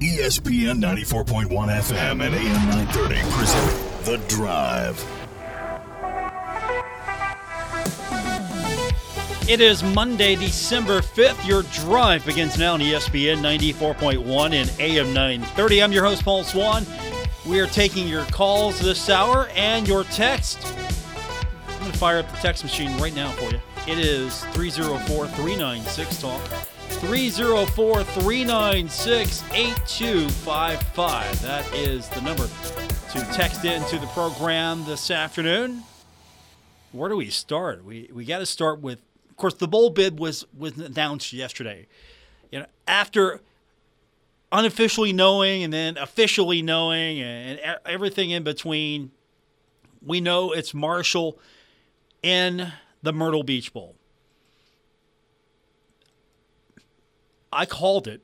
ESPN 94.1 FM and AM 930 present The Drive. It is Monday, December 5th. Your drive begins now on ESPN 94.1 and AM 930. I'm your host, Paul Swann. We are taking your calls this hour and your text. I'm going to fire up the text machine right now for you. It is 304 396 Talk. 304 396 8255. That is the number to text into the program this afternoon. Where do we start? We, we got to start with, of course, the bowl bid was, was announced yesterday. You know, after unofficially knowing and then officially knowing and everything in between, we know it's Marshall in the Myrtle Beach Bowl. I called it.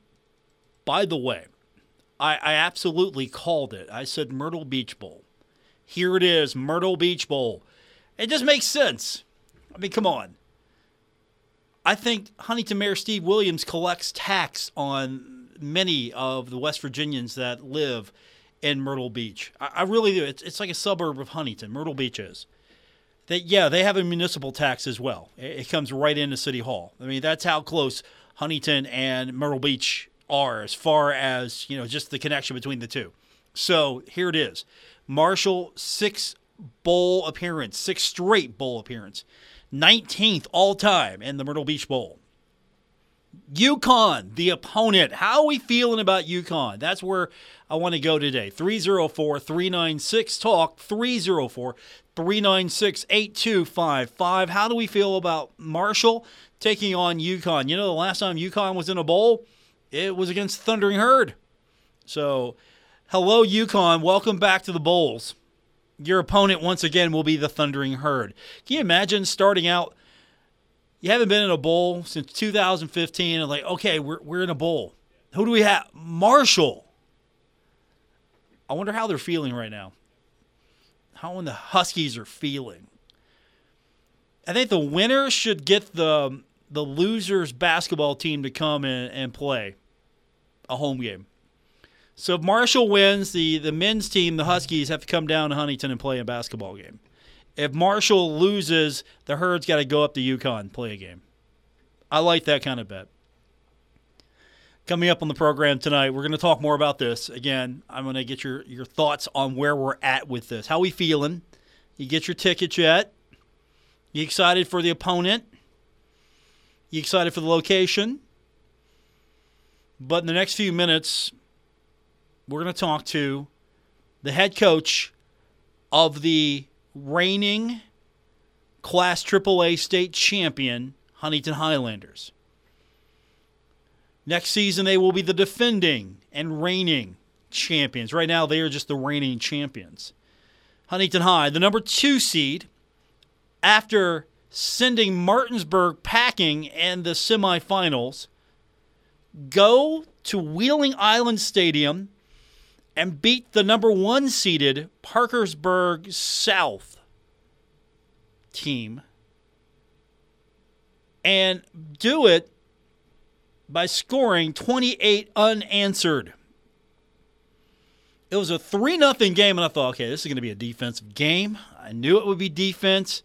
By the way, I, I absolutely called it. I said Myrtle Beach Bowl. Here it is, Myrtle Beach Bowl. It just makes sense. I mean, come on. I think Huntington Mayor Steve Williams collects tax on many of the West Virginians that live in Myrtle Beach. I, I really do. It's, it's like a suburb of Huntington, Myrtle Beach is. That, yeah, they have a municipal tax as well. It, it comes right into City Hall. I mean, that's how close Huntington and Myrtle Beach are as far as, you know, just the connection between the two. So here it is. Marshall, six bowl appearance, six straight bowl appearance, 19th all time in the Myrtle Beach Bowl. UConn, the opponent. How are we feeling about UConn? That's where I want to go today. 304 396 Talk, 304 396 8255. How do we feel about Marshall taking on UConn? You know, the last time UConn was in a bowl, it was against Thundering Herd. So, hello, UConn. Welcome back to the Bowls. Your opponent, once again, will be the Thundering Herd. Can you imagine starting out? You haven't been in a bowl since 2015, and like, okay, we're, we're in a bowl. Who do we have? Marshall. I wonder how they're feeling right now. How the Huskies are feeling. I think the winner should get the the losers basketball team to come in and play a home game. So if Marshall wins, the, the men's team, the Huskies, have to come down to Huntington and play a basketball game. If Marshall loses, the Herd's got to go up to and play a game. I like that kind of bet. Coming up on the program tonight, we're going to talk more about this. Again, I'm going to get your, your thoughts on where we're at with this. How we feeling? You get your tickets yet? You excited for the opponent? You excited for the location? But in the next few minutes, we're going to talk to the head coach of the reigning Class AAA state champion, Huntington Highlanders. Next season, they will be the defending and reigning champions. Right now, they are just the reigning champions. Huntington High, the number two seed, after sending Martinsburg packing in the semifinals, go to Wheeling Island Stadium and beat the number one seeded Parkersburg South team and do it by scoring 28 unanswered. It was a 3 0 game, and I thought, okay, this is going to be a defensive game. I knew it would be defense.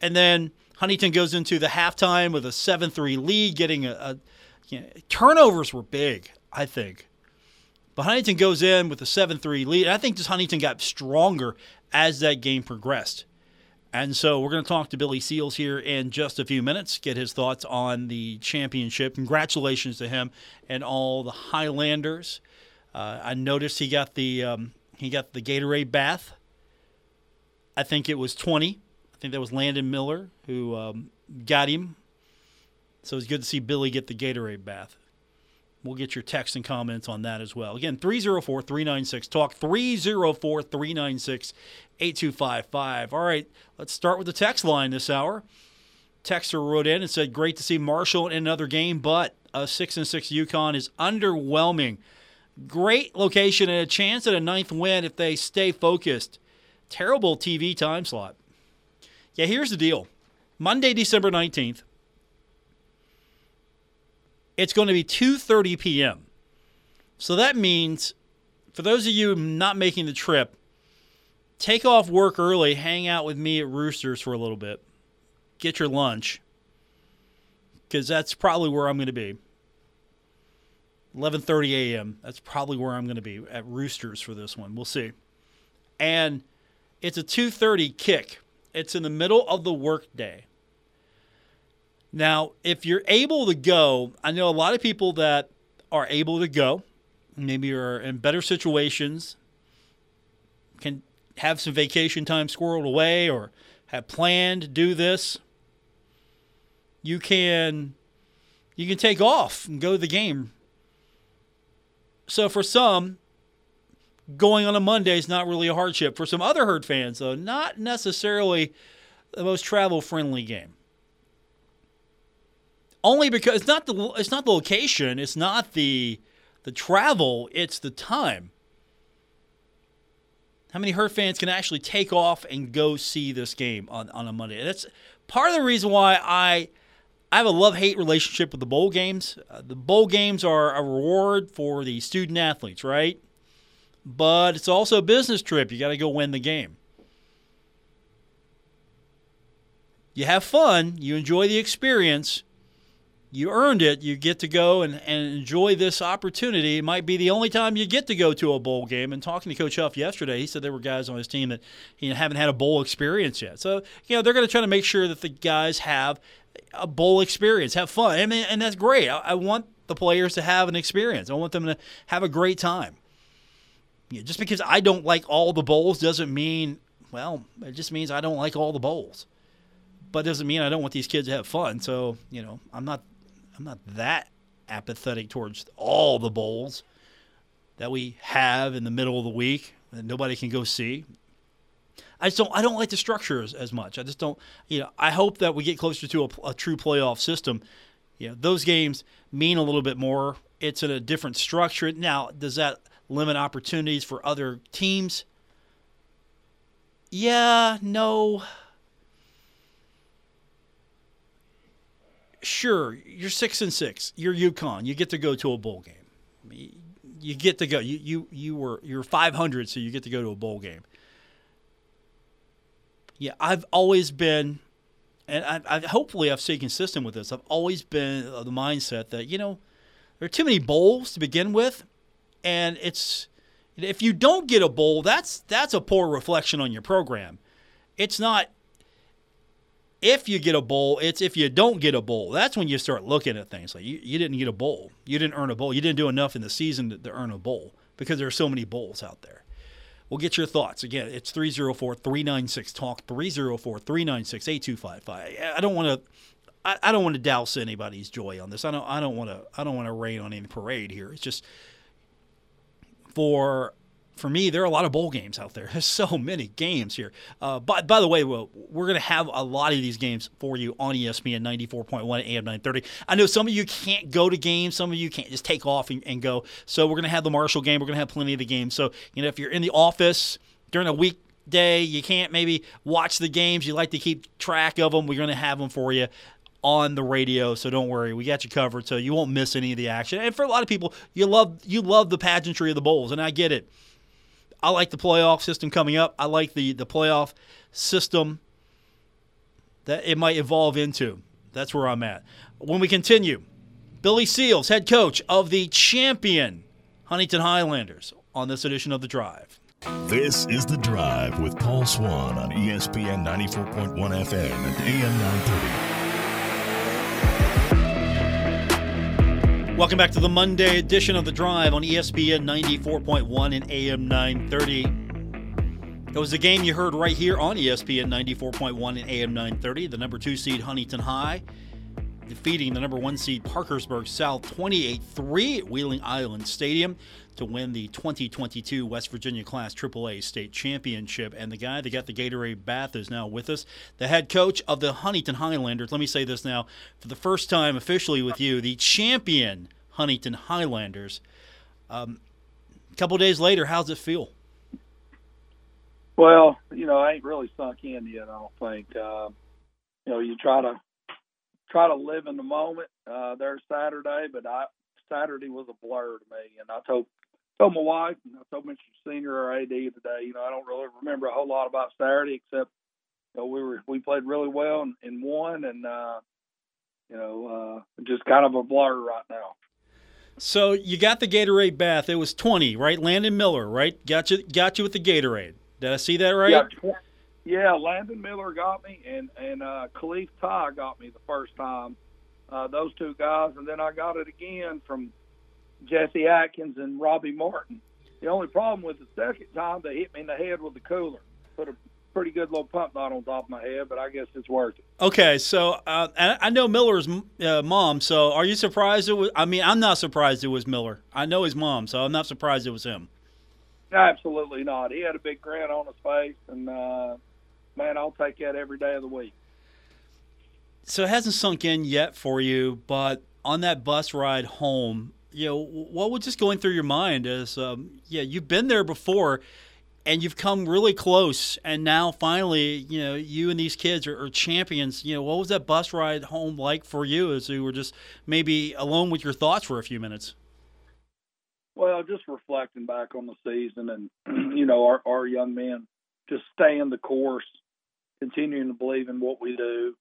And then Huntington goes into the halftime with a 7 3 lead, getting a. a you know, turnovers were big, I think. But Huntington goes in with a 7 3 lead. I think just Huntington got stronger as that game progressed. And so we're going to talk to Billy Seals here in just a few minutes, get his thoughts on the championship. Congratulations to him and all the Highlanders. Uh, I noticed he got the um, he got the Gatorade bath. I think it was 20. I think that was Landon Miller who um, got him. So it's good to see Billy get the Gatorade bath. We'll get your text and comments on that as well. Again, 304 396 Talk, 304 396 8255. All right, let's start with the text line this hour. Texter wrote in and said, Great to see Marshall in another game, but a 6 and 6 UConn is underwhelming. Great location and a chance at a ninth win if they stay focused. Terrible TV time slot. Yeah, here's the deal Monday, December 19th, it's going to be 2:30 p.m. So that means for those of you not making the trip, take off work early, hang out with me at Roosters for a little bit, get your lunch, because that's probably where I'm going to be. 11:30 a.m. That's probably where I'm going to be at Roosters for this one. We'll see. And it's a 2:30 kick. It's in the middle of the workday. Now, if you're able to go, I know a lot of people that are able to go, maybe are in better situations, can have some vacation time squirreled away or have planned to do this. You can you can take off and go to the game so for some, going on a Monday is not really a hardship. For some other herd fans, though, not necessarily the most travel friendly game. Only because it's not the it's not the location, it's not the the travel, it's the time. How many herd fans can actually take off and go see this game on, on a Monday? That's part of the reason why I I have a love hate relationship with the bowl games. Uh, the bowl games are a reward for the student athletes, right? But it's also a business trip. You got to go win the game. You have fun, you enjoy the experience, you earned it. You get to go and, and enjoy this opportunity. It might be the only time you get to go to a bowl game. And talking to Coach Huff yesterday, he said there were guys on his team that you know, haven't had a bowl experience yet. So, you know, they're going to try to make sure that the guys have a bowl experience, have fun. I mean, and that's great. I, I want the players to have an experience. I want them to have a great time. just because I don't like all the bowls doesn't mean, well, it just means I don't like all the bowls. But doesn't mean I don't want these kids to have fun. So, you know, I'm not I'm not that apathetic towards all the bowls that we have in the middle of the week that nobody can go see. I just don't. I don't like the structure as, as much. I just don't. You know. I hope that we get closer to a, a true playoff system. You know, those games mean a little bit more. It's in a different structure now. Does that limit opportunities for other teams? Yeah. No. Sure, you're six and six. You're UConn. You get to go to a bowl game. You get to go. You you you were you're 500, so you get to go to a bowl game yeah, I've always been, and I, I hopefully I've stayed consistent with this. I've always been of the mindset that you know there are too many bowls to begin with, and it's if you don't get a bowl, that's that's a poor reflection on your program. It's not if you get a bowl, it's if you don't get a bowl. That's when you start looking at things like you, you didn't get a bowl, you didn't earn a bowl, you didn't do enough in the season to, to earn a bowl because there are so many bowls out there. We'll get your thoughts. Again, it's 304 396 Talk, 304 396 8255. I don't want to. I, don't want to douse anybody's joy on this. I don't. I don't want to. I don't want to rain on any parade here. It's just for for me, there are a lot of bowl games out there. There's so many games here. Uh, by, by the way, well, we're going to have a lot of these games for you on ESPN 94.1 AM 930. I know some of you can't go to games. Some of you can't just take off and, and go. So we're going to have the Marshall game. We're going to have plenty of the games. So, you know, if you're in the office during a weekday, you can't maybe watch the games. You like to keep track of them. We're going to have them for you on the radio, so don't worry, we got you covered, so you won't miss any of the action. And for a lot of people, you love you love the pageantry of the bowls, and I get it. I like the playoff system coming up. I like the the playoff system that it might evolve into. That's where I'm at. When we continue, Billy Seals, head coach of the champion Huntington Highlanders, on this edition of The Drive. This is The Drive with Paul Swann on ESPN 94.1 FM and AM 930. Welcome back to the Monday edition of The Drive on ESPN 94.1 and AM 930. It was a game you heard right here on ESPN 94.1 and AM 930. The number two seed Huntington High defeating the number one seed Parkersburg South 28 3 at Wheeling Island Stadium to win the 2022 West Virginia Class AAA State Championship. And the guy that got the Gatorade bath is now with us, the head coach of the Huntington Highlanders. Let me say this now for the first time officially with you, the champion Huntington Highlanders. Um, a couple days later, how's it feel? Well, you know, I ain't really sunk in yet. I don't think. Uh, you know, you try to try to live in the moment uh, there Saturday, but I Saturday was a blur to me, and I told told my wife and I told Mr. Senior our AD today. You know, I don't really remember a whole lot about Saturday except you know we were we played really well and, and won, and uh, you know uh, just kind of a blur right now. So you got the Gatorade bath. It was twenty, right? Landon Miller, right? Got you, got you with the Gatorade. Did I see that right? Yeah, yeah. Landon Miller got me, and and uh, Khalif Ty got me the first time. Uh, those two guys, and then I got it again from Jesse Atkins and Robbie Martin. The only problem was the second time, they hit me in the head with the cooler. Put a pretty good little pump knot on top of my head, but I guess it's worth it. Okay, so uh, I know Miller's uh, mom. So are you surprised it was? I mean, I'm not surprised it was Miller. I know his mom, so I'm not surprised it was him. Absolutely not. He had a big grin on his face, and uh, man, I'll take that every day of the week so it hasn't sunk in yet for you, but on that bus ride home, you know, what was just going through your mind is, um, yeah, you've been there before and you've come really close. And now finally, you know, you and these kids are, are, champions. You know, what was that bus ride home like for you as you were just maybe alone with your thoughts for a few minutes? Well, just reflecting back on the season and, you know, our, our young men just staying the course, continuing to believe in what we do,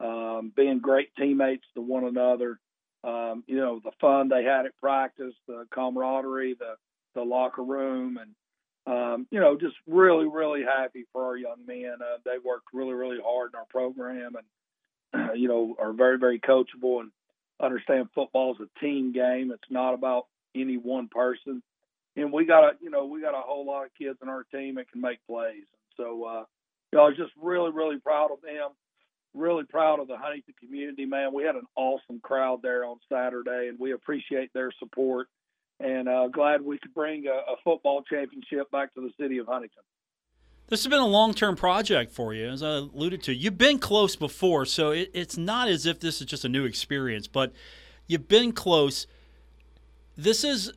um, being great teammates to one another. Um, you know, the fun they had at practice, the camaraderie, the the locker room, and um, you know, just really, really happy for our young men. Uh, they worked really, really hard in our program, and you know, are very, very coachable and understand football is a team game. It's not about any one person. And we got a, you know, we got a whole lot of kids on our team that can make plays. So, uh, you know, I was just really, really proud of them really proud of the Huntington community, man. We had an awesome crowd there on Saturday, and we appreciate their support. And uh, glad we could bring a, a football championship back to the city of Huntington. This has been a long term project for you, as I alluded to. You've been close before, so it, it's not as if this is just a new experience, but you've been close. This is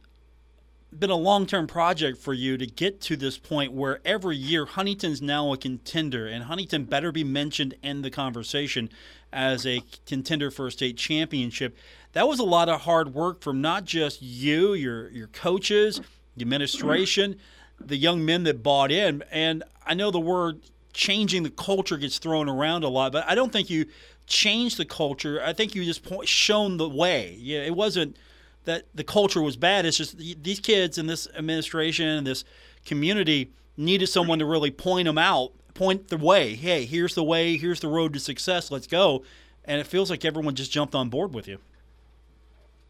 been a long term project for you to get to this point where every year Huntington's now a contender, and Huntington better be mentioned in the conversation as a contender for a state championship. That was a lot of hard work from not just you, your your coaches, the administration, the young men that bought in. And I know the word changing the culture gets thrown around a lot, but I don't think you changed the culture. I think you just point, shown the way. Yeah, it wasn't that the culture was bad. It's just these kids and this administration and this community needed someone to really point them out, point the way. Hey, here's the way. Here's the road to success. Let's go. And it feels like everyone just jumped on board with you.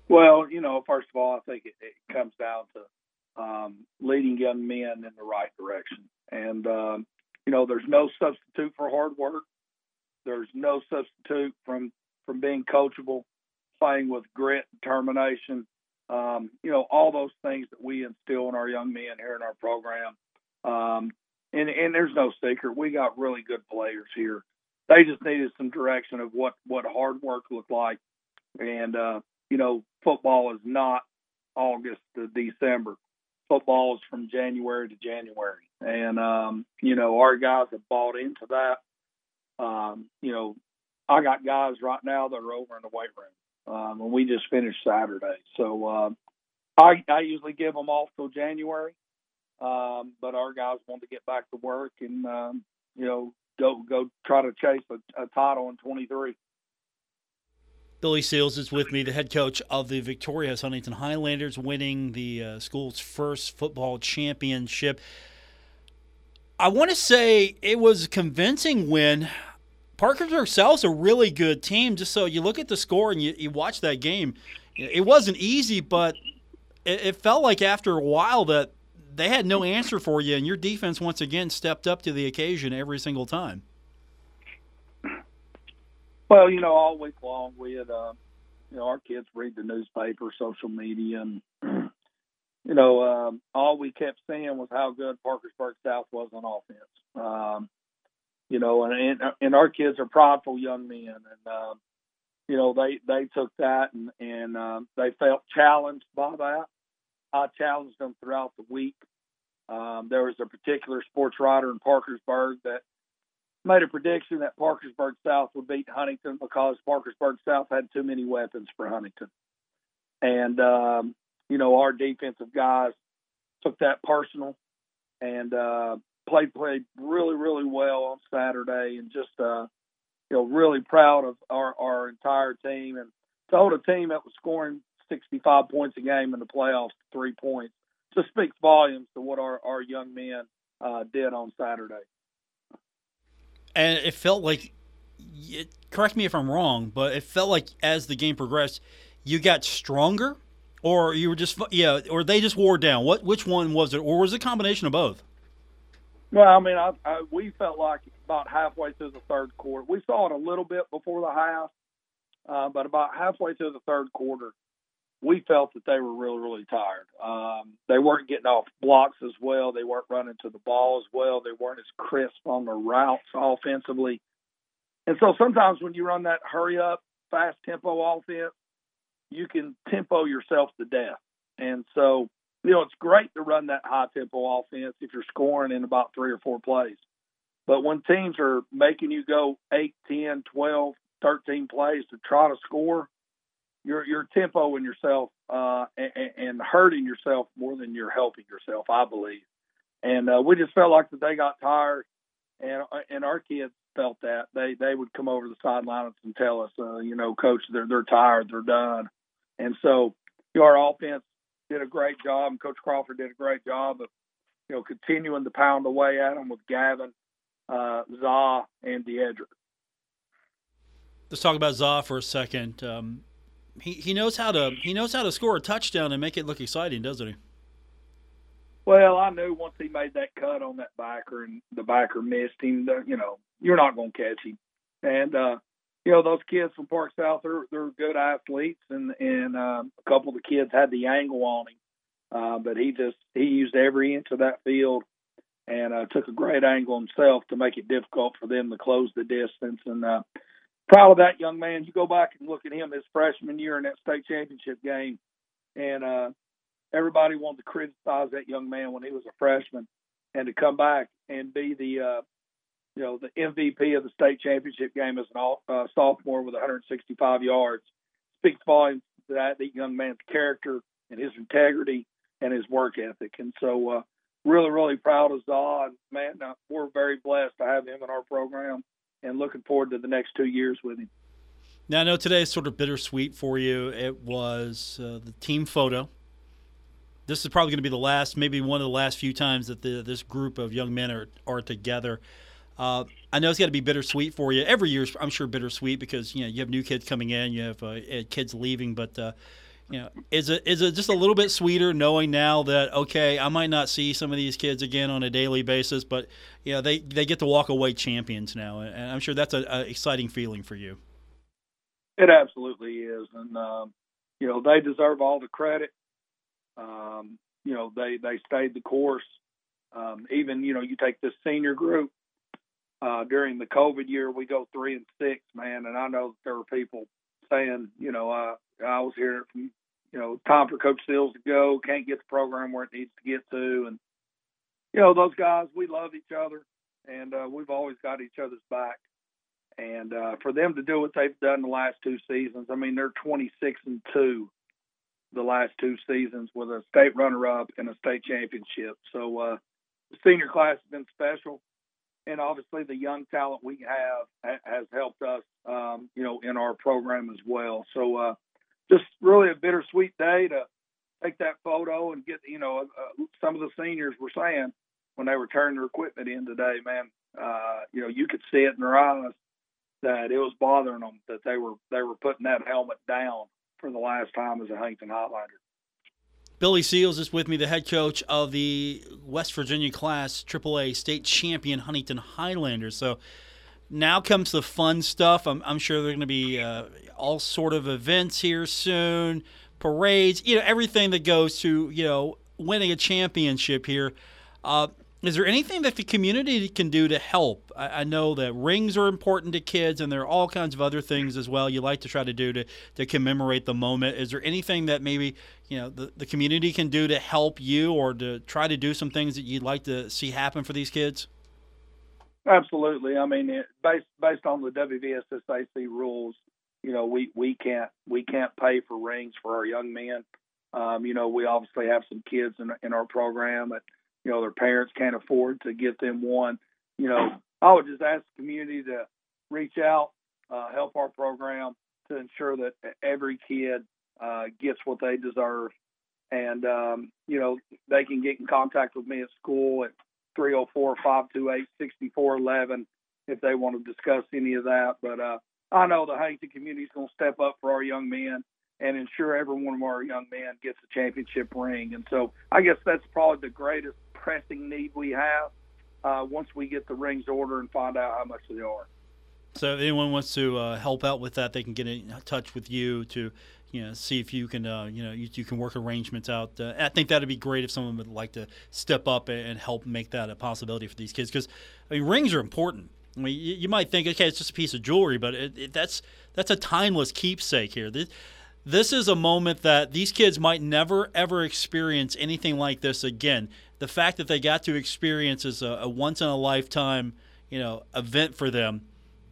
Well, you know, first of all, I think it, it comes down to um, leading young men in the right direction. And, um, you know, there's no substitute for hard work. There's no substitute from, from being coachable playing with grit, determination, um, you know, all those things that we instill in our young men here in our program. Um, and, and there's no secret, we got really good players here. They just needed some direction of what what hard work looked like. And uh, you know, football is not August to December. Football is from January to January, and um, you know, our guys have bought into that. Um, you know, I got guys right now that are over in the weight room um, and we just finished Saturday. So uh, I, I usually give them off till January, um, but our guys want to get back to work and um, you know go go try to chase a, a title in 23. Billy Seals is with me, the head coach of the Victorious Huntington Highlanders, winning the uh, school's first football championship. I want to say it was a convincing win. Parkersburg South's a really good team. Just so you look at the score and you, you watch that game, it wasn't easy, but it, it felt like after a while that they had no answer for you, and your defense once again stepped up to the occasion every single time. Well, you know, all week long we had, uh, you know, our kids read the newspaper, social media, and you know, um, all we kept seeing was how good Parkersburg South was on offense. Um, you know, and and, our kids are prideful young men, and um, you know they they took that and and um, they felt challenged by that. I challenged them throughout the week. Um, there was a particular sports writer in Parkersburg that made a prediction that Parkersburg South would beat Huntington because Parkersburg South had too many weapons for Huntington. and um, you know our defensive guys took that personal and uh, played played really really well on Saturday, and just uh, you know really proud of our our entire team and to hold a team that was scoring 65 points a game in the playoffs three points just speaks volumes to what our our young men uh, did on Saturday. And it felt like, it, correct me if I'm wrong, but it felt like as the game progressed, you got stronger, or you were just yeah, or they just wore down. What which one was it, or was it a combination of both? Well, I mean, I, I, we felt like about halfway through the third quarter, we saw it a little bit before the half, uh, but about halfway through the third quarter, we felt that they were really, really tired. Um, they weren't getting off blocks as well. They weren't running to the ball as well. They weren't as crisp on the routes offensively. And so sometimes when you run that hurry up, fast tempo offense, you can tempo yourself to death. And so, you know, it's great to run that high tempo offense if you're scoring in about three or four plays. But when teams are making you go 8, 10, 12, 13 plays to try to score, you're you're tempoing yourself uh, and, and, hurting yourself more than you're helping yourself, I believe. And uh, we just felt like that they got tired, and and our kids felt that they they would come over the sidelines and tell us, uh, you know, coach, they're they're tired, they're done. And so, you know, our offense did a great job, and Coach Crawford did a great job of, you know, continuing to pound away at them with Gavin, uh, Za, and Deidre. Let's talk about Za for a second. Um, he he knows how to he knows how to score a touchdown and make it look exciting, doesn't he? Well, I knew once he made that cut on that backer and the backer missed him, you know, you're not going to catch him. And uh, you know, those kids from Park South, they're they're good athletes, and and uh, a couple of the kids had the angle on him, uh, but he just he used every inch of that field and uh, took a great angle himself to make it difficult for them to close the distance. And uh, proud of that young man. You go back and look at him his freshman year in that state championship game, and uh, everybody wanted to criticize that young man when he was a freshman, and to come back and be the uh, you know the MVP of the state championship game as a uh, sophomore with 165 yards speaks volumes to that, that young man's character and his integrity and his work ethic. And so, uh, really, really proud of Zaw. And man, uh, we're very blessed to have him in our program and looking forward to the next two years with him. Now, I know today is sort of bittersweet for you. It was uh, the team photo. This is probably going to be the last, maybe one of the last few times that the, this group of young men are, are together. Uh, I know it's got to be bittersweet for you. Every year, I'm sure bittersweet because you know you have new kids coming in, you have uh, kids leaving. But uh, you know, is it is it just a little bit sweeter knowing now that okay, I might not see some of these kids again on a daily basis, but you know they they get to walk away champions now, and I'm sure that's an exciting feeling for you. It absolutely is, and um, you know they deserve all the credit. Um, you know they they stayed the course. Um, even you know you take this senior group uh, during the COVID year, we go three and six, man. And I know that there were people saying, you know, uh, I was hearing from, you know, time for Coach Seals to go, can't get the program where it needs to get to. And, you know, those guys, we love each other and uh, we've always got each other's back. And uh, for them to do what they've done the last two seasons, I mean, they're 26 and 2 the last two seasons with a state runner up and a state championship. So uh, the senior class has been special and obviously the young talent we have has helped us, um, you know, in our program as well. So uh, just really a bittersweet day to take that photo and get, you know, uh, some of the seniors were saying when they were turning their equipment in today, man, uh, you know, you could see it in their eyes that it was bothering them that they were they were putting that helmet down for the last time as a Huntington Highlander. Billy Seals is with me, the head coach of the West Virginia class AAA state champion Huntington Highlanders. So now comes the fun stuff. I'm, I'm sure there are going to be uh, all sort of events here soon, parades, you know, everything that goes to you know winning a championship here. Uh, is there anything that the community can do to help? I, I, know that rings are important to kids, and there are all kinds of other things as well you like to try to do to, to commemorate the moment. Is there anything that maybe you know the, the community can do to help you, or to try to do some things that you'd like to see happen for these kids? Absolutely. I mean, it, based based on the WVSSAC rules, you know, we we can't we can't pay for rings for our young men. Um, you know, we obviously have some kids in in our program you know their parents can't afford to get them one. You know, I would just ask the community to reach out, uh, help our program to ensure that every kid uh, gets what they deserve. And, um, you know, they can get in contact with me at school at 304 528 6411 if they want to discuss any of that. But uh, I know the Huntington community is going to step up for our young men and ensure every one of our young men gets a championship ring. And so I guess that's probably the greatest pressing need we have uh, once we get the rings order and find out how much they are. So if anyone wants to uh, help out with that, they can get in touch with you to, you know, see if you can, uh, you know, you, you, can work arrangements out. Uh, I think that'd be great if someone would like to step up and help make that a possibility for these kids because, I mean, rings are important. I mean, you, you, might think, okay, it's just a piece of jewelry, but it, it, that's that's a timeless keepsake here. This, this is a moment that these kids might never ever experience anything like this again. The fact that they got to experience is a, a once in a lifetime, you know, event for them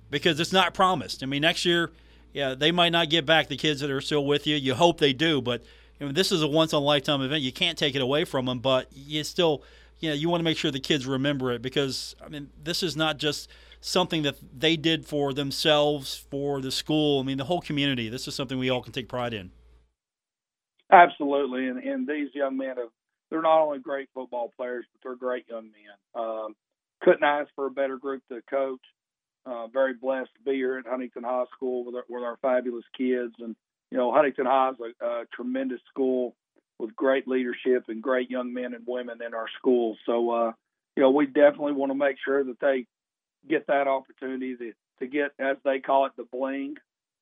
because it's not promised. I mean, next year, yeah, they might not get back the kids that are still with you. You hope they do, but I mean, this is a once in a lifetime event. You can't take it away from them, but you still, you know, you want to make sure the kids remember it because I mean, this is not just something that they did for themselves, for the school. I mean, the whole community. This is something we all can take pride in. Absolutely, and and these young men have they're not only great football players, but they're great young men. Um, couldn't ask for a better group to coach. Uh, very blessed to be here at Huntington High School with our, with our fabulous kids. And, you know, Huntington High is a, a tremendous school with great leadership and great young men and women in our school. So, uh, you know, we definitely want to make sure that they get that opportunity to, to get, as they call it, the bling.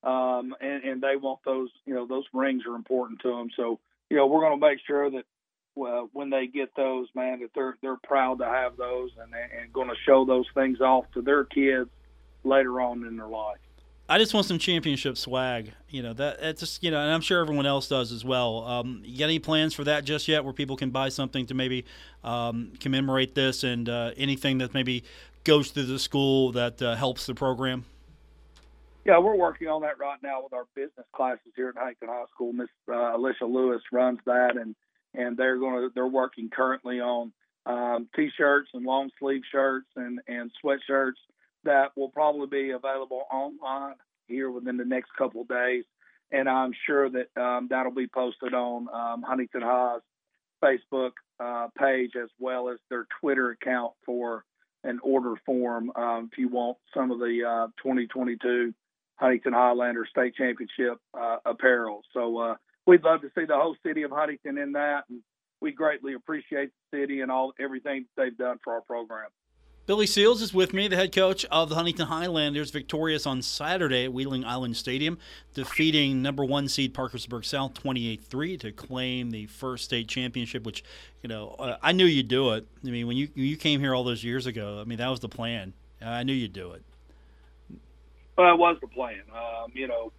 Um, and, and they want those, you know, those rings are important to them. So, you know, we're going to make sure that well, when they get those, man, that they're they're proud to have those and and going to show those things off to their kids later on in their life. I just want some championship swag. You know that it's just you know, and I'm sure everyone else does as well. Um, you got any plans for that just yet, where people can buy something to maybe um, commemorate this, and uh, anything that maybe goes to the school that uh, helps the program? Yeah, we're working on that right now with our business classes here at Huntington High School. Miss uh, Alicia Lewis runs that, and and they're going to they're working currently on um, t-shirts and long sleeve shirts and and sweatshirts that will probably be available online here within the next couple of days. And I'm sure that um, that'll be posted on um, Huntington High's Facebook uh, page as well as their Twitter account for an order form um, if you want some of the uh, 2022 Huntington Highlander State Championship uh, apparel. So uh, we'd love to see the whole city of Huntington in that, and we greatly appreciate the city and all everything they've done for our program. Billy Seals is with me, the head coach of the Huntington Highlanders, victorious on Saturday at Wheeling Island Stadium, defeating number one seed Parkersburg South 28-3 to claim the first state championship. Which, you know, uh, I knew you'd do it. I mean, when you you came here all those years ago, I mean that was the plan. I knew you'd do it. Well, it was the plan. Um, you know,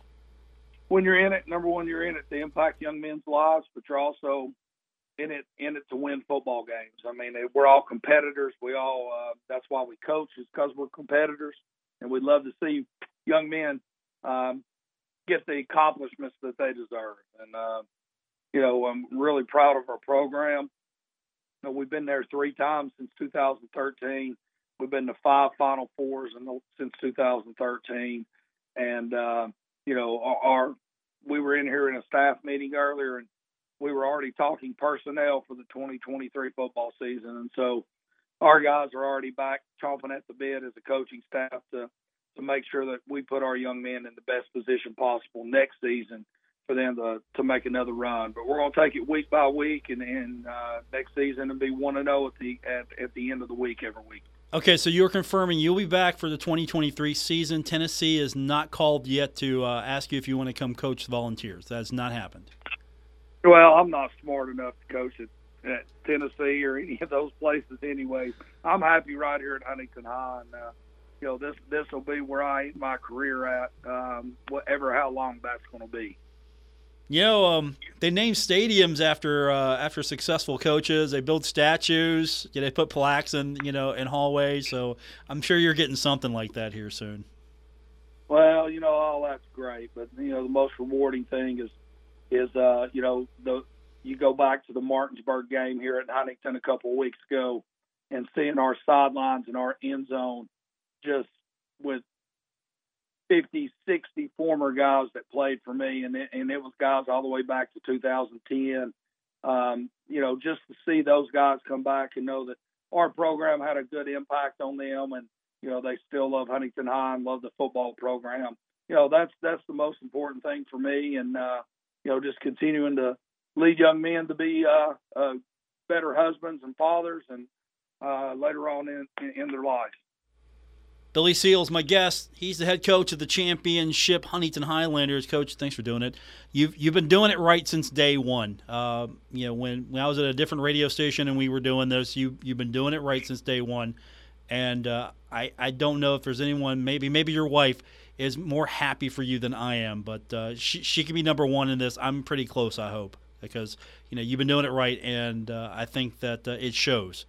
when you're in it, number one, you're in it to impact young men's lives, but you're also in it in it to win football games. I mean, we're all competitors. We all uh, that's why we coach is because we're competitors, and we'd love to see young men um, get the accomplishments that they deserve. And uh, you know, I'm really proud of our program. You know, we've been there three times since 2013. We've been to five Final Fours the, since 2013, and uh, you know, our, we were in here in a staff meeting earlier, and we were already talking personnel for the 2023 football season, and so our guys are already back chomping at the bit as a coaching staff to to make sure that we put our young men in the best position possible next season for them to to make another run. But we're going to take it week by week, and, and uh, next season and be one and zero oh at the at, at the end of the week every week. Okay, so you're confirming you'll be back for the 2023 season. Tennessee is not called yet to uh, ask you if you want to come coach the Volunteers. That has not happened. Well, I'm not smart enough to coach at, at Tennessee or any of those places, anyway. I'm happy right here at Huntington High, and uh, you know this this will be where I end my career at, um, whatever how long that's going to be. You know, um, they name stadiums after uh, after successful coaches. They build statues. You know, they put plaques in you know in hallways. So I'm sure you're getting something like that here soon. Well, you know, all that's great, but you know, the most rewarding thing is is uh, you know the you go back to the Martinsburg game here at Huntington a couple of weeks ago, and seeing our sidelines and our end zone just with 50, 60 former guys that played for me, and it, and it was guys all the way back to 2010. Um, you know, just to see those guys come back and know that our program had a good impact on them, and you know they still love Huntington High and love the football program. You know, that's that's the most important thing for me, and uh, you know, just continuing to lead young men to be uh, uh, better husbands and fathers, and uh, later on in, in, in their lives. Billy Seals, my guest. He's the head coach of the championship Huntington Highlanders. Coach, thanks for doing it. You've you've been doing it right since day one. Uh, you know, when, when I was at a different radio station and we were doing this, you you've been doing it right since day one. And uh, I I don't know if there's anyone, maybe maybe your wife is more happy for you than I am, but uh, she she can be number one in this. I'm pretty close, I hope, because you know you've been doing it right, and uh, I think that uh, it shows.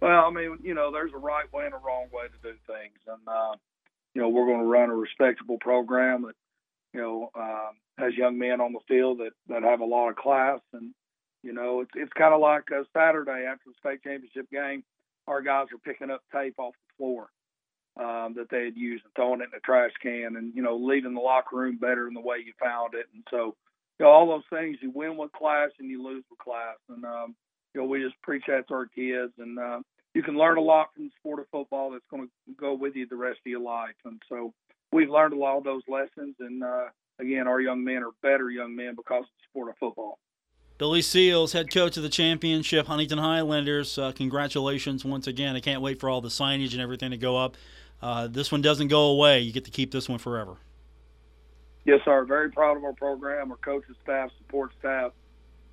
Well, I mean, you know, there's a right way and a wrong way to do things, and uh, you know, we're going to run a respectable program that you know um, has young men on the field that that have a lot of class, and you know, it's it's kind of like a Saturday after the state championship game, our guys are picking up tape off the floor um, that they had used and throwing it in the trash can, and you know, leaving the locker room better than the way you found it, and so. You know, all those things you win with class and you lose with class, and um, you know, we just preach that to our kids, and uh, you can learn a lot from the sport of football that's going to go with you the rest of your life. And so we've learned a lot of those lessons, and uh, again, our young men are better young men because of the sport of football. Billy Seals, head coach of the championship Huntington Highlanders. Uh, congratulations once again. I can't wait for all the signage and everything to go up. Uh, this one doesn't go away. You get to keep this one forever. Yes, sir. Very proud of our program, our coaching staff, support staff,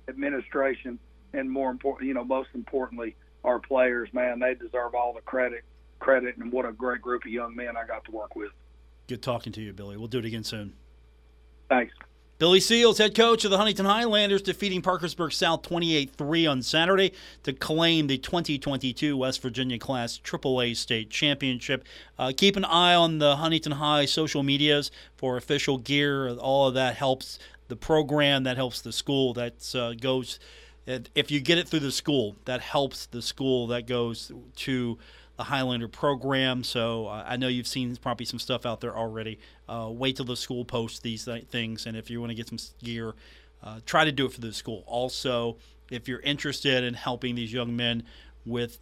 administration and more important, you know, most importantly, our players. Man, they deserve all the credit, credit, and what a great group of young men I got to work with. Good talking to you, Billy. We'll do it again soon. Thanks. Billy Seals, head coach of the Huntington Highlanders, defeating Parkersburg South 28 3 on Saturday to claim the 2022 West Virginia Class AAA State Championship. Uh, keep an eye on the Huntington High social medias for official gear. All of that helps the program, that helps the school, that uh, goes if you get it through the school, that helps the school that goes to the Highlander program. So uh, I know you've seen probably some stuff out there already. Uh, wait till the school posts these things, and if you want to get some gear, uh, try to do it for the school. Also, if you're interested in helping these young men with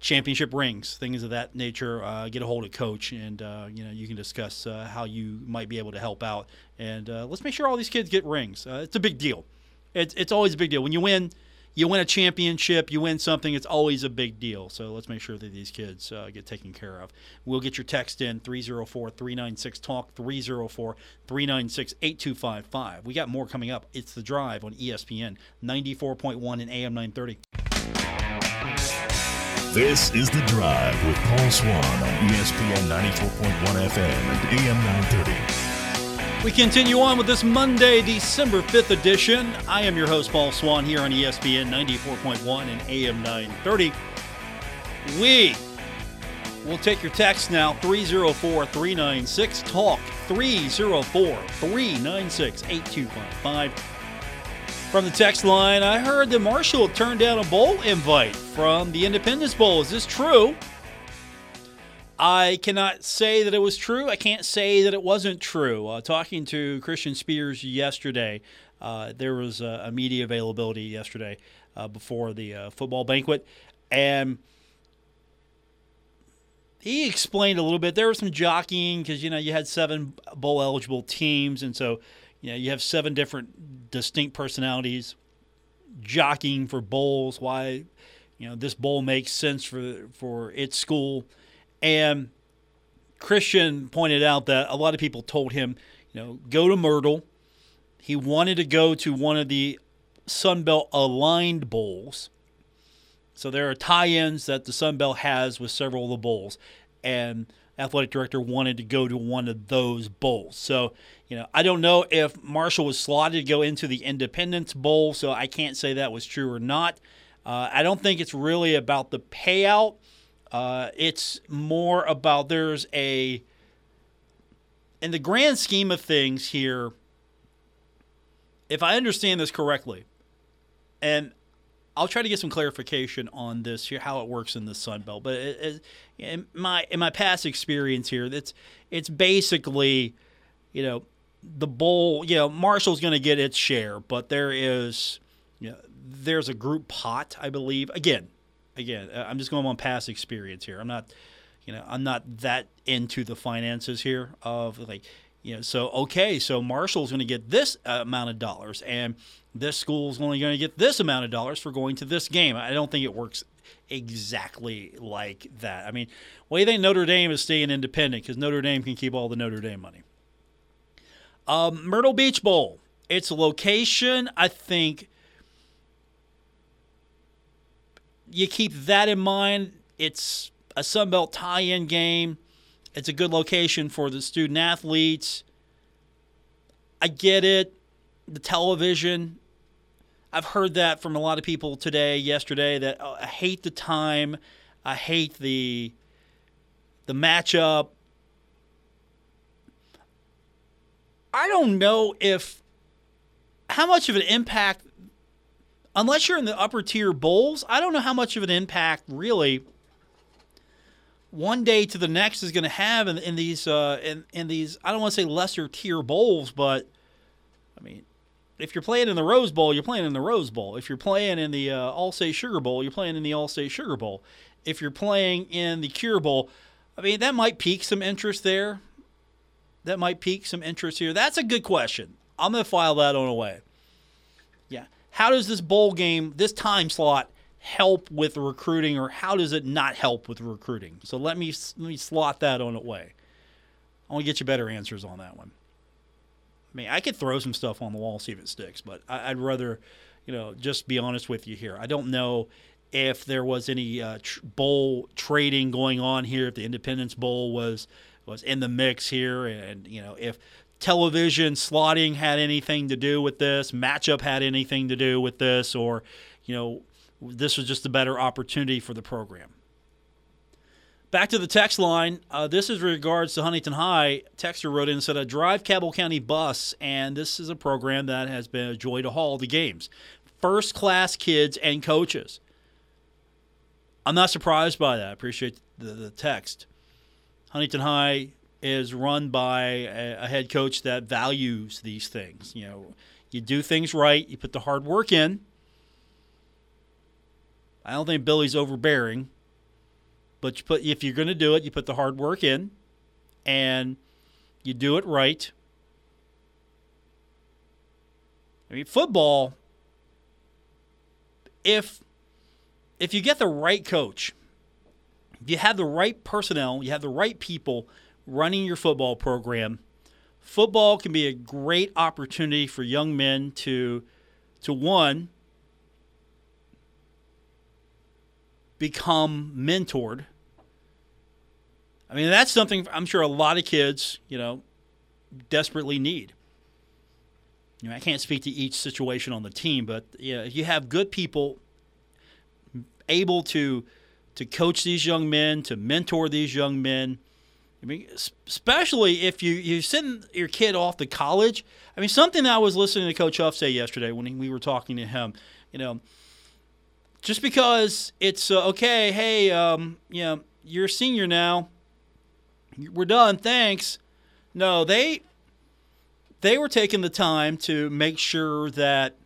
championship rings, things of that nature, uh, get a hold of coach, and uh, you know you can discuss uh, how you might be able to help out. And let's make sure all these kids get rings. it's a big deal it's it's always a big deal when you win. You win a championship, you win something, it's always a big deal. So let's make sure that these kids uh, get taken care of. We'll get your text in 304 396 TALK, 304 396 8255. We got more coming up. It's The Drive on ESPN 94.1 and AM 930. This is The Drive with Paul Swann on ESPN 94.1 FM and AM 930. We continue on with this Monday, December 5th edition. I am your host, Paul Swann, here on ESPN 94.1 and AM 930. We will take your text now 304 396 TALK 304 396 8255. From the text line, I heard that Marshall turned down a bowl invite from the Independence Bowl. Is this true? I cannot say that it was true. I can't say that it wasn't true. Uh, talking to Christian Spears yesterday, uh, there was a, a, media availability yesterday uh, before the uh, football banquet, and he explained a little bit. There was some jockeying because you know you had seven bowl eligible teams, and so you know you have seven different distinct personalities jockeying for bowls. Why you know this bowl makes sense for for its school and Christian pointed out that a lot of people told him, you know, go to Myrtle. He wanted to go to one of the Sunbelt aligned bowls. So there are tie-ins that the Sunbelt has with several of the bowls, and athletic director wanted to go to one of those bowls. So, you know, I don't know if Marshall was slotted to go into the Independence Bowl, so I can't say that was true or not. Uh, I don't think it's really about the payout. Uh, it's more about there's a in the grand scheme of things here, if I understand this correctly, and I'll try to get some clarification on this here, how it works in the Sun Belt. But it, it, in my in my past experience here, it's it's basically, you know, the bowl. You know, Marshall's going to get its share, but there is, you know, there's a group pot, I believe. Again, again, I'm just going on past experience here. I'm not, you know, I'm not that into the finances here of like you know, so okay, so Marshall's going to get this amount of dollars, and this school's only going to get this amount of dollars for going to this game. I don't think it works exactly like that. I mean, why do you think Notre Dame is staying independent? Because Notre Dame can keep all the Notre Dame money. Um, Myrtle Beach Bowl. Its location, I think, you keep that in mind. It's a Sunbelt tie-in game. It's a good location for the student athletes. I get it. The television. I've heard that from a lot of people today, yesterday, that oh, I hate the time. I hate the the matchup. I don't know if how much of an impact unless you're in the upper tier bowls, I don't know how much of an impact really one day to the next is going to have in, in these uh, in, in these I don't want to say lesser tier bowls, but I mean, if you're playing in the Rose Bowl, you're playing in the Rose Bowl. If you're playing in the uh, All-State Sugar Bowl, you're playing in the All-State Sugar Bowl. If you're playing in the Cure Bowl, I mean that might pique some interest there. That might pique some interest here. That's a good question. I'm going to file that on away. Yeah. How does this bowl game, this time slot, help with recruiting or how does it not help with recruiting? So let me let me slot that on away. I want to get you better answers on that one. I mean, I could throw some stuff on the wall, see if it sticks, but I, would rather, you know, just be honest with you here. I don't know if there was any uh, tr- bowl trading going on here, if the Independence Bowl was was in the mix here, and you know if television slotting had anything to do with this, matchup had anything to do with this, or you know this was just a better opportunity for the program. Back to the text line. Uh, this is regards to Huntington High. Texter wrote in and said, "I drive Cabell County bus, and this is a program that has been a joy to haul the games. First class kids and coaches. I'm not surprised by that. I appreciate the, the text. Huntington High is run by a, a head coach that values these things. You know, you do things right, you put the hard work in." I don't think Billy's overbearing, but you put if you're going to do it, you put the hard work in, and you do it right. I mean, football. If if you get the right coach, if you have the right personnel, you have the right people running your football program, football can be a great opportunity for young men to to one become mentored. I mean, that's something I'm sure a lot of kids, you know, desperately need. You know, I can't speak to each situation on the team, but yeah, if you have good people able to to coach these young men, to mentor these young men, I mean, especially if you you send your kid off to college. I mean, something I was listening to Coach Huff say yesterday when we were talking to him. You know, just because it's uh, okay, hey, um, you know, you're a senior now. We're done. Thanks. No, they they were taking the time to make sure that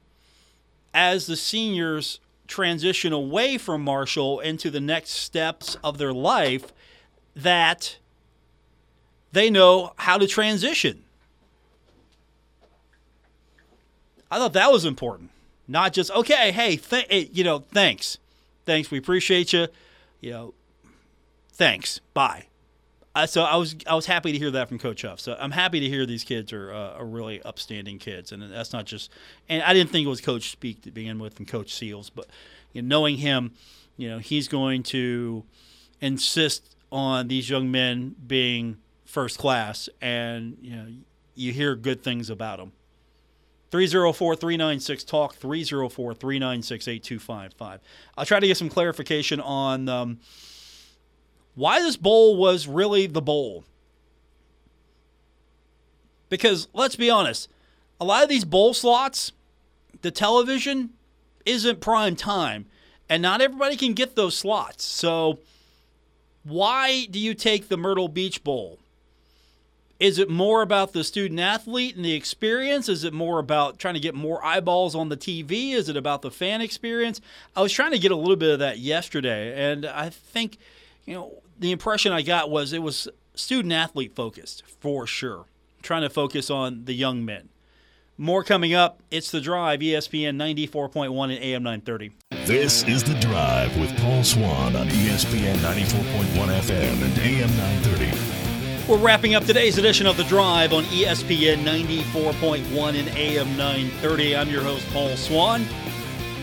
as the seniors transition away from Marshall into the next steps of their life, that they know how to transition. I thought that was important. Not just okay, hey, th- you know, thanks, thanks, we appreciate you, you know, thanks, bye. Uh, so I was I was happy to hear that from Coach Huff. So I'm happy to hear these kids are uh, are really upstanding kids, and that's not just. And I didn't think it was Coach Speak to begin with and Coach Seals, but you know, knowing him, you know, he's going to insist on these young men being first class, and you know, you hear good things about them. 304 396 Talk, 304 396 8255. I'll try to get some clarification on um, why this bowl was really the bowl. Because let's be honest, a lot of these bowl slots, the television isn't prime time, and not everybody can get those slots. So, why do you take the Myrtle Beach Bowl? Is it more about the student athlete and the experience? Is it more about trying to get more eyeballs on the TV? Is it about the fan experience? I was trying to get a little bit of that yesterday, and I think, you know, the impression I got was it was student athlete focused for sure, trying to focus on the young men. More coming up. It's The Drive, ESPN 94.1 and AM 930. This is The Drive with Paul Swann on ESPN 94.1 FM and AM 930. We're wrapping up today's edition of The Drive on ESPN 94.1 and AM 930. I'm your host, Paul Swann. You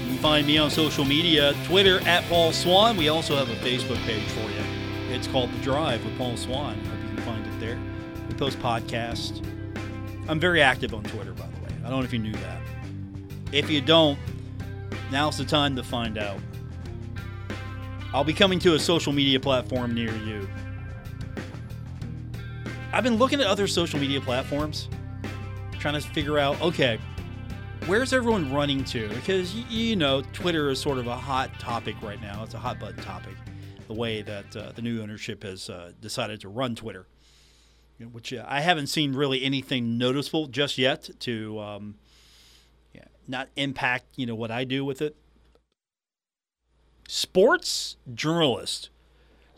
can find me on social media, Twitter at Paul Swann. We also have a Facebook page for you. It's called The Drive with Paul Swann. Hope you can find it there. We post podcasts. I'm very active on Twitter, by the way. I don't know if you knew that. If you don't, now's the time to find out. I'll be coming to a social media platform near you. I've been looking at other social media platforms, trying to figure out okay, where's everyone running to? Because you know, Twitter is sort of a hot topic right now. It's a hot button topic. The way that uh, the new ownership has uh, decided to run Twitter, which uh, I haven't seen really anything noticeable just yet to um, yeah, not impact you know what I do with it. Sports journalist,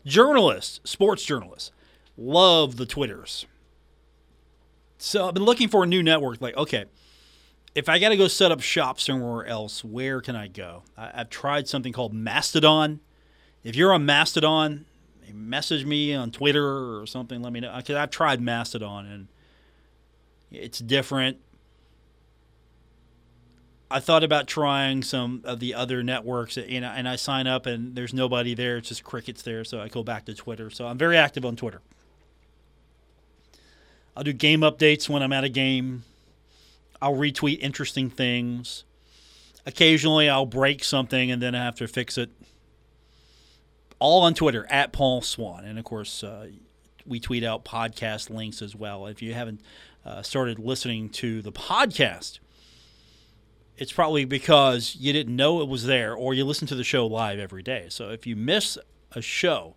journalist, sports journalist love the Twitters. So I've been looking for a new network. Like, okay, if I got to go set up shop somewhere else, where can I go? I, have tried something called Mastodon. If you're on Mastodon, message me on Twitter or something. Let me know because I've tried Mastodon and it's different. I thought about trying some of the other networks, know, and I sign up and there's nobody there. It's just crickets there, so I go back to Twitter. So I'm very active on Twitter. I'll do game updates when I'm at a game. I'll retweet interesting things. Occasionally, I'll break something and then I have to fix it. All on Twitter at Paul Swann, and of course, uh, we tweet out podcast links as well. If you haven't uh, started listening to the podcast, it's probably because you didn't know it was there or you listen to the show live every day. So if you miss a show,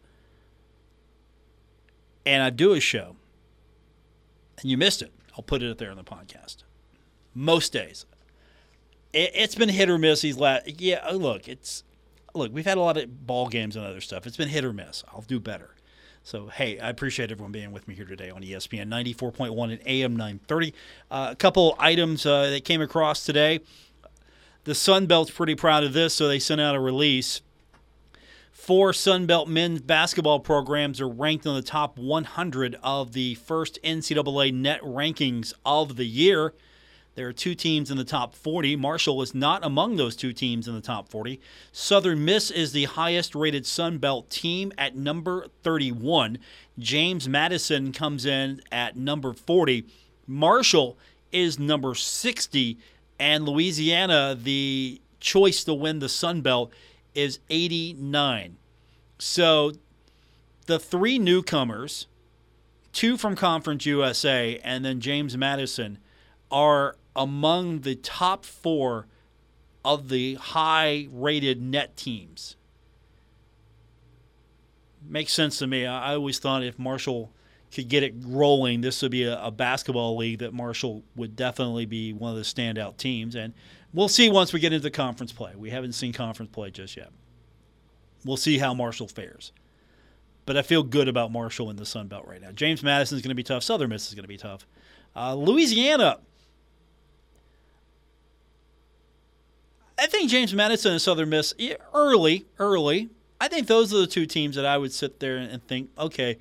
and I do a show, and you missed it, I'll put it there on the podcast. Most days, it, has been hit or miss. These last, yeah. Look, it's look. We've had a lot of ball games and other stuff. It's been hit or miss. I'll do better. So hey, I appreciate everyone being with me here today on ESPN 94.1 and AM 930. Uh, a couple items uh, that came across today. The Sun Belt's pretty proud of this, so they sent out a release Four Sunbelt men's basketball programs are ranked in the top 100 of the first NCAA net rankings of the year. There are two teams in the top 40. Marshall is not among those two teams in the top 40. Southern Miss is the highest rated Sun Belt team at number 31. James Madison comes in at number 40. Marshall is number 60. And Louisiana, the choice to win the Sun Belt, is 89. So the three newcomers, two from Conference USA, and then James Madison, are among the top four of the high rated net teams. Makes sense to me. I always thought if Marshall could get it rolling, this would be a, a, basketball league that Marshall would definitely be one of the standout teams. And we'll see once we get into conference play. We haven't seen conference play just yet. We'll see how Marshall fares. But I feel good about Marshall in the Sun Belt right now. James Madison is going to be tough. Southern Miss is going to be tough. Uh, Louisiana. I think James Madison and Southern Miss early, early. I think those are the two teams that I would sit there and think, okay,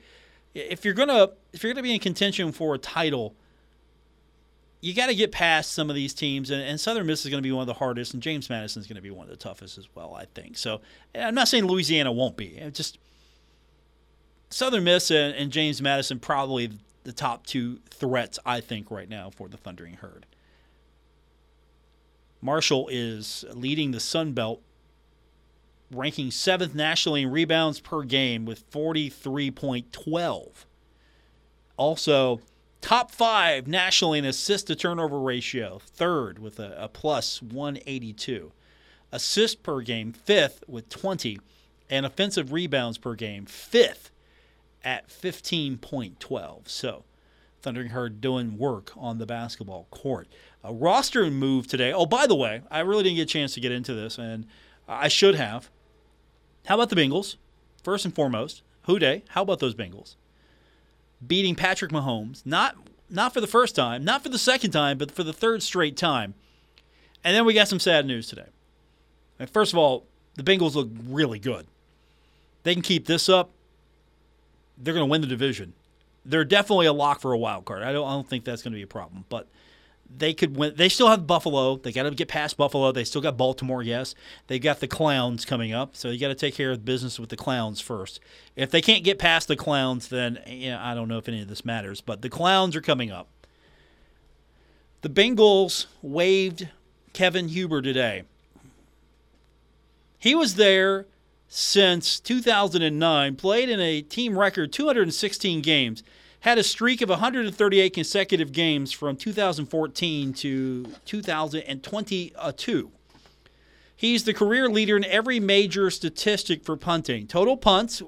if you're gonna if you're gonna be in contention for a title, you got to get past some of these teams, and, and Southern Miss is going to be one of the hardest, and James Madison is going to be one of the toughest as well, I think. So I'm not saying Louisiana won't be. It just Southern Miss and, and James Madison probably the top two threats, I think, right now for the Thundering Herd. Marshall is leading the Sun Belt, ranking seventh nationally in rebounds per game with 43.12. Also, Top five nationally in assist to turnover ratio, third with a, a plus 182. Assist per game, fifth with 20. And offensive rebounds per game, fifth at 15.12. So, Thundering Herd doing work on the basketball court. A roster move today. Oh, by the way, I really didn't get a chance to get into this, and I should have. How about the Bengals? First and foremost, Who Dey? How about those Bengals? Beating Patrick Mahomes, not not for the first time, not for the second time, but for the third straight time. And then we got some sad news today. First of all, the Bengals look really good. They can keep this up. They're going to win the division. They're definitely a lock for a wild card. I don't, I don't think that's going to be a problem. But they could win. They still have Buffalo. They got to get past Buffalo. They still got Baltimore. Yes, they got the Clowns coming up. So you got to take care of business with the Clowns first. If they can't get past the Clowns, then you know, I don't know if any of this matters. But the Clowns are coming up. The Bengals waived Kevin Huber today. He was there since 2009, played in a team record 216 games had a streak of 138 consecutive games from 2014 to 2022. He's the career leader in every major statistic for punting. Total punts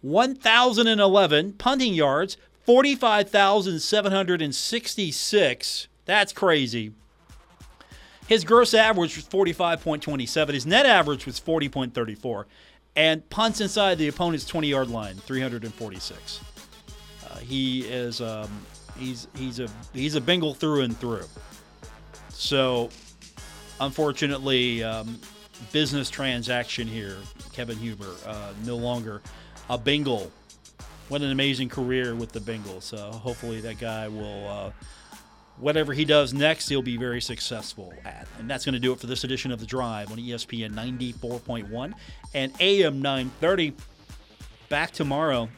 1,011, punting yards 45,766. That's crazy. His gross average was 45.27. His net average was 40.34. And punts inside the opponent's 20 yard line, 346 he is um, he's he's a he's a Bengal through and through. So, unfortunately, um, business transaction here. Kevin Huber uh, no longer a Bengal. What an amazing career with the Bengals. So hopefully that guy will. Uh, whatever he does next, he'll be very successful at. And that's going to do it for this edition of The Drive on ESPN 94.1 and AM 930. Back tomorrow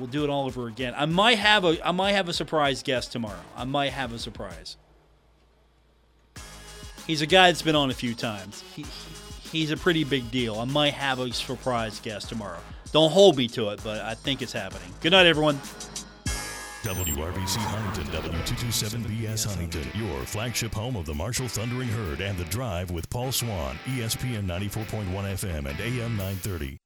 We'll do it all over again. I might have a I might have a surprise guest tomorrow. I might have a surprise. He's a guy that's been on a few times. He, he's a pretty big deal. I might have a surprise guest tomorrow. Don't hold me to it, but I think it's happening. Good night, everyone. WRVC Huntington, W227BS Huntington, your flagship home of the Marshall Thundering Herd and the Drive with Paul Swann, ESPN 94.1 FM and AM 930.